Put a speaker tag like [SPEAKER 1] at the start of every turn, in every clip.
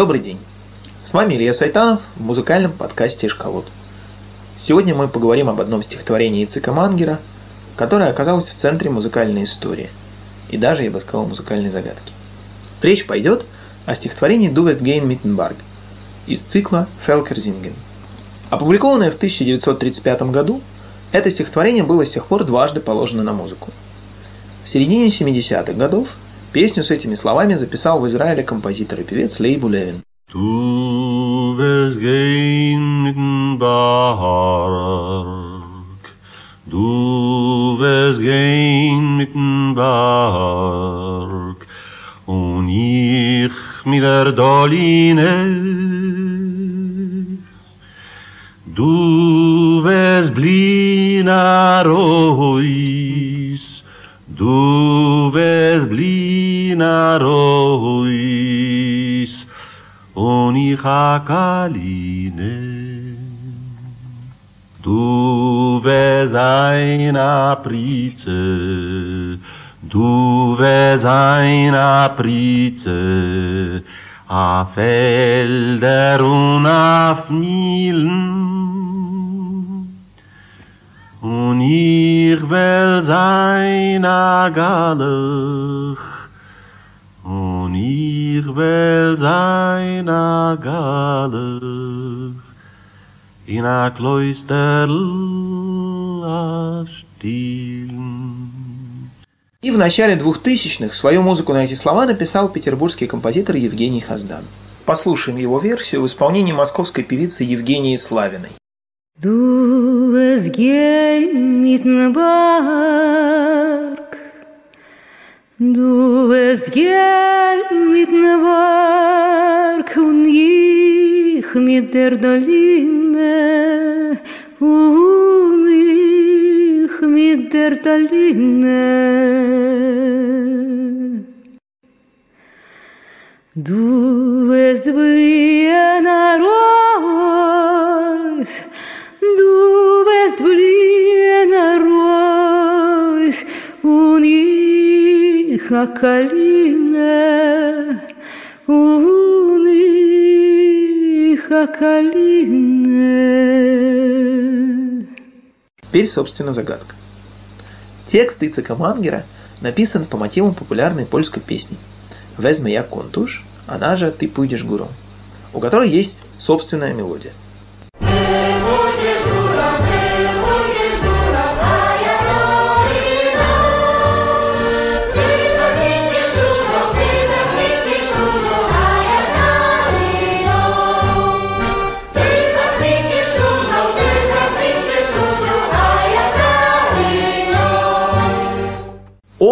[SPEAKER 1] Добрый день! С вами Илья Сайтанов в музыкальном подкасте «Эшколот». Сегодня мы поговорим об одном стихотворении Ицика Мангера, которое оказалось в центре музыкальной истории и даже, я бы сказал, музыкальной загадки. Речь пойдет о стихотворении «דו װעסט גײן מיטן באַרג» из цикла «פֿעלקער זינגען». Опубликованное в 1935 году, это стихотворение было с тех пор дважды положено на музыку. В середине 70-х годов Песню с этими словами записал в Израиле композитор и певец Лейбу Левин.
[SPEAKER 2] Du blieben Reus, du wer blina rois un ich hakaline du wer sein a prize du wer sein a prize a felder un a fmilen Und ich will sein a Galach, und ich will sein a Galach, in a Kloister a Stillen.
[SPEAKER 1] И в начале 2000-х свою музыку на эти слова написал петербургский композитор Евгений Хаздан. Послушаем его версию в исполнении московской певицы Евгении Славиной.
[SPEAKER 3] Wirst gehen mit dem Berg, du wirst gehen mit dem Berg und ich mit der Doline, und und ich a Kaline.
[SPEAKER 1] Теперь, собственно, загадка. Текст Ицека Мангера написан по мотивам популярной польской песни «Везме я контуш», она же «Ты пойдешь гуром», у которой есть собственная мелодия.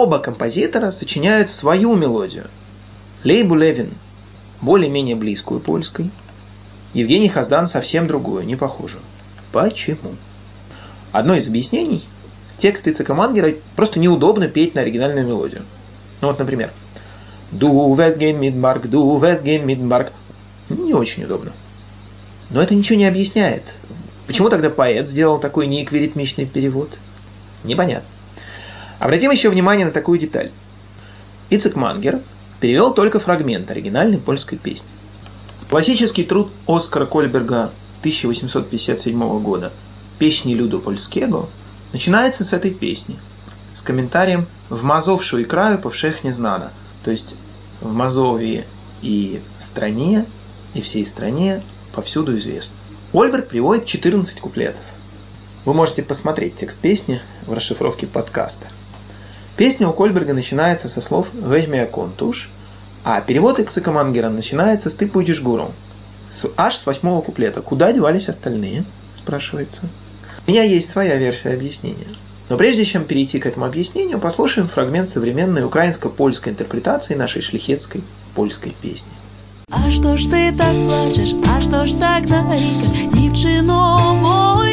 [SPEAKER 1] Оба композитора сочиняют свою мелодию. Лейбу Левин более-менее близкую польской, Евгений Хаздан совсем другую, не похожую. Почему? Одно из объяснений – текст Ицека просто неудобно петь на оригинальную мелодию. Ну вот, например, «Du wirst gehen mit Mark, du wirst gehen mit Mark» не очень удобно. Но это ничего не объясняет. Почему тогда поэт сделал такой неэквиритмичный перевод? Непонятно. Обратим еще внимание на такую деталь. Ицек Мангер перевел только фрагмент оригинальной польской песни. Классический труд Оскара Кольберга 1857 года «Песни Люду Польскего» начинается с этой песни, с комментарием «В Мазовшу и краю повшех не знано», то есть в Мазовии и стране, и всей стране повсюду известно. Ольберг приводит 14 куплетов. Вы можете посмотреть текст песни в расшифровке подкаста. Песня у Кольберга начинается со слов «Возьми контуш», а перевод Ипсика Мангера начинается с «Ты будешь гуру». С, аж с восьмого куплета. Куда девались остальные? Спрашивается. У меня есть своя версия объяснения. Но прежде чем перейти к этому объяснению, послушаем фрагмент современной украинско-польской интерпретации нашей шляхетской польской песни.
[SPEAKER 3] А що ж ти так плачеш, а що ж так нарікаєш, дівчино моя,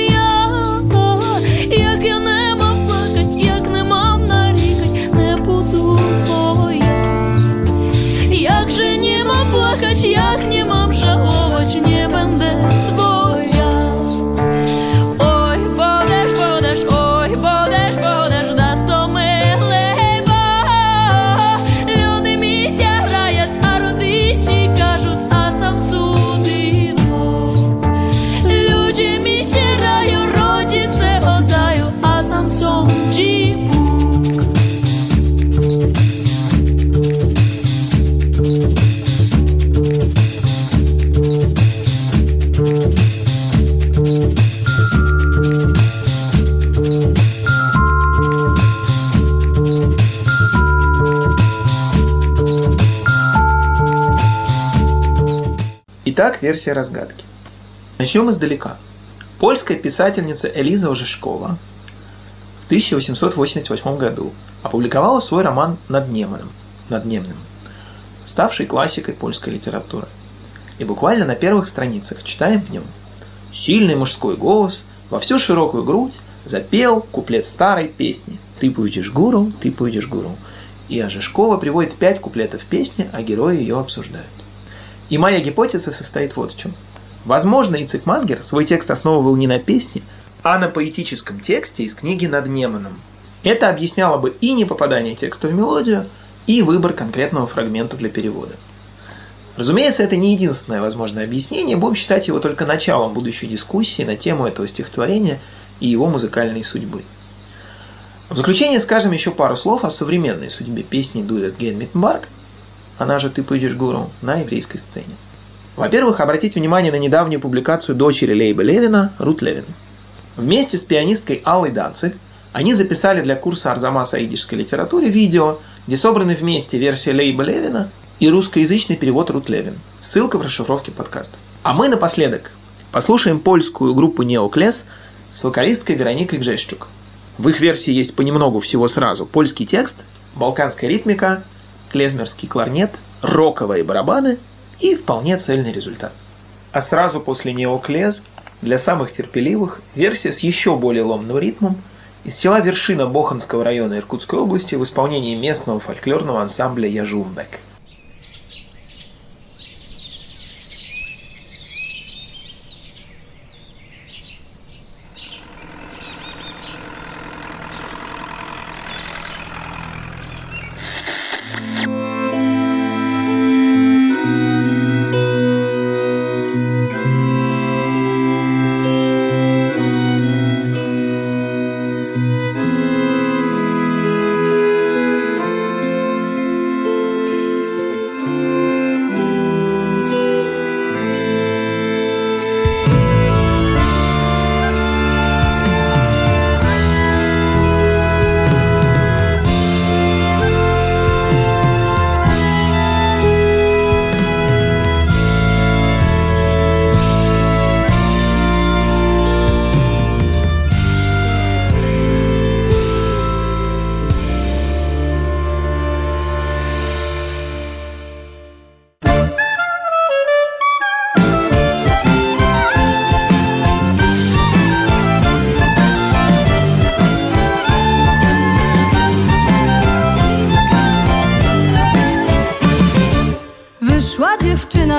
[SPEAKER 1] Итак, версия разгадки. Начнем издалека. Польская писательница Элиза Ожешкова в 1888 году опубликовала свой роман «Над Неманом», «Над Немным», ставший классикой польской литературы. И буквально на первых страницах читаем в нем «Сильный мужской голос во всю широкую грудь запел куплет старой песни «Ты будешь гуру, ты будешь гуру». И Ожешкова приводит пять куплетов песни, а герои ее обсуждают. И моя гипотеза состоит вот в чем. Возможно, Ицек Мангер свой текст основывал не на песне, а на поэтическом тексте из книги «Над Неманом». Это объясняло бы и не попадание текста в мелодию, и выбор конкретного фрагмента для перевода. Разумеется, это не единственное возможное объяснение, будем считать его только началом будущей дискуссии на тему этого стихотворения и его музыкальной судьбы. В заключение скажем еще пару слов о современной судьбе песни «Дуэст Ген Митtenбарк», она же «Ты пойдешь гуру» на еврейской сцене. Во-первых, обратите внимание на недавнюю публикацию дочери Лейба Левина, Рут Левин. Вместе с пианисткой Аллой Данцик они записали для курса Арзамаса о идишской литературе видео, где собраны вместе версия Лейба Левина и русскоязычный перевод Рут Левин. Ссылка в расшифровке подкаста. А мы напоследок послушаем польскую группу Неоклес с вокалисткой Вероникой Гжещук. В их версии есть понемногу всего сразу польский текст, балканская ритмика, клезмерский кларнет, роковые барабаны и вполне цельный результат. А сразу после неоклез для самых терпеливых версия с еще более ломным ритмом из села Вершина Боханского района Иркутской области в исполнении местного фольклорного ансамбля Яжумбек.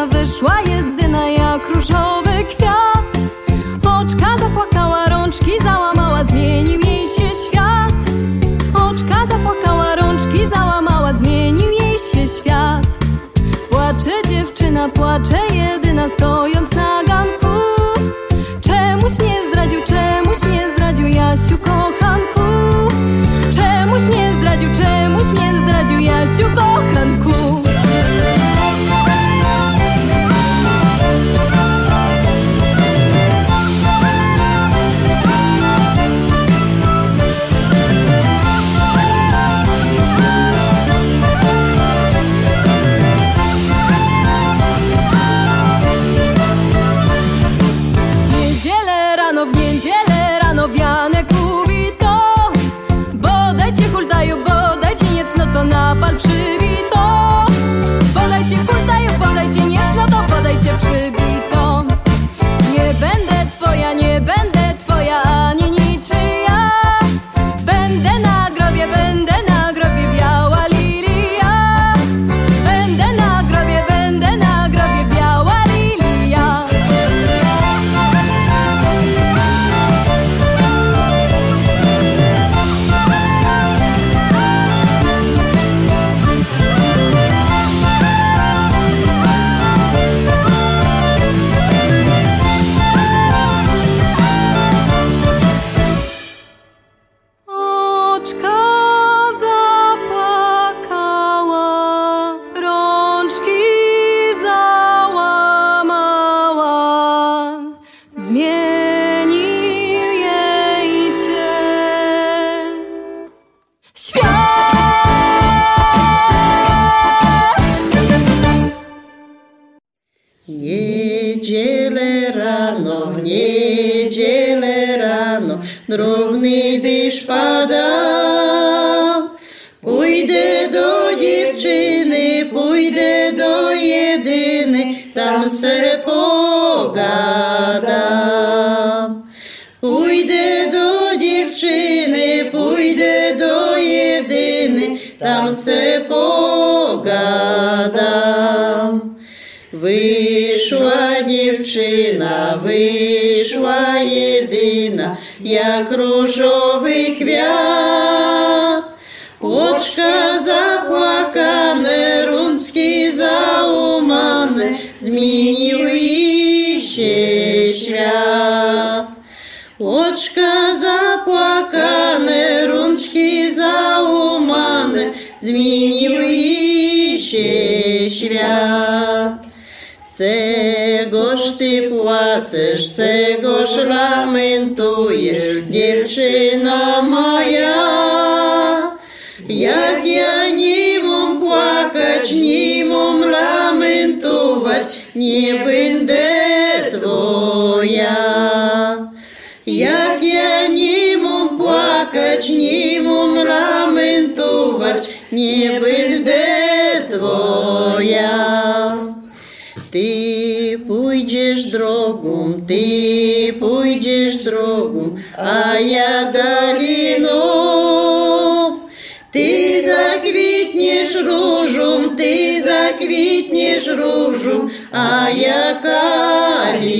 [SPEAKER 3] Wyszła jedyna jak różowy kwiat. Oczka zapłakała, rączki załamała, zmienił jej się świat. Oczka zapłakała, rączki załamała, zmienił jej się świat. Płacze dziewczyna, płacze jedyna, stojąc na ganku. Czemuś mnie zdradził, czemuś mnie zdradził, Jasiu kochanku. Czemuś mnie zdradził, czemuś mnie zdradził, Jasiu kochanku. Niedzielę rano
[SPEAKER 4] drobny dysz padał. Pójdę do dziewczyny, pójdę do jedyny, tam se pogadam. Pójdę do dziewczyny, pójdę do jedyny, tam se pogadam. Wyszła дівчина вийшла єдина, як рожовий квят, очка заплакане, рунський заумане, змінив іще свят. Очка заплакане, рунський заумане, змінив іще свят. Це płaczesz, cegoż lamentujesz, dziewczyno moja? Jak ja nie mam płakać, nie mam lamentować, nie będę twoja. Pójdziesz drogą, ty pójdziesz drogą, a ja daliną. Ty zakwitniesz różą, ty zakwitniesz różą, a ja kaliną.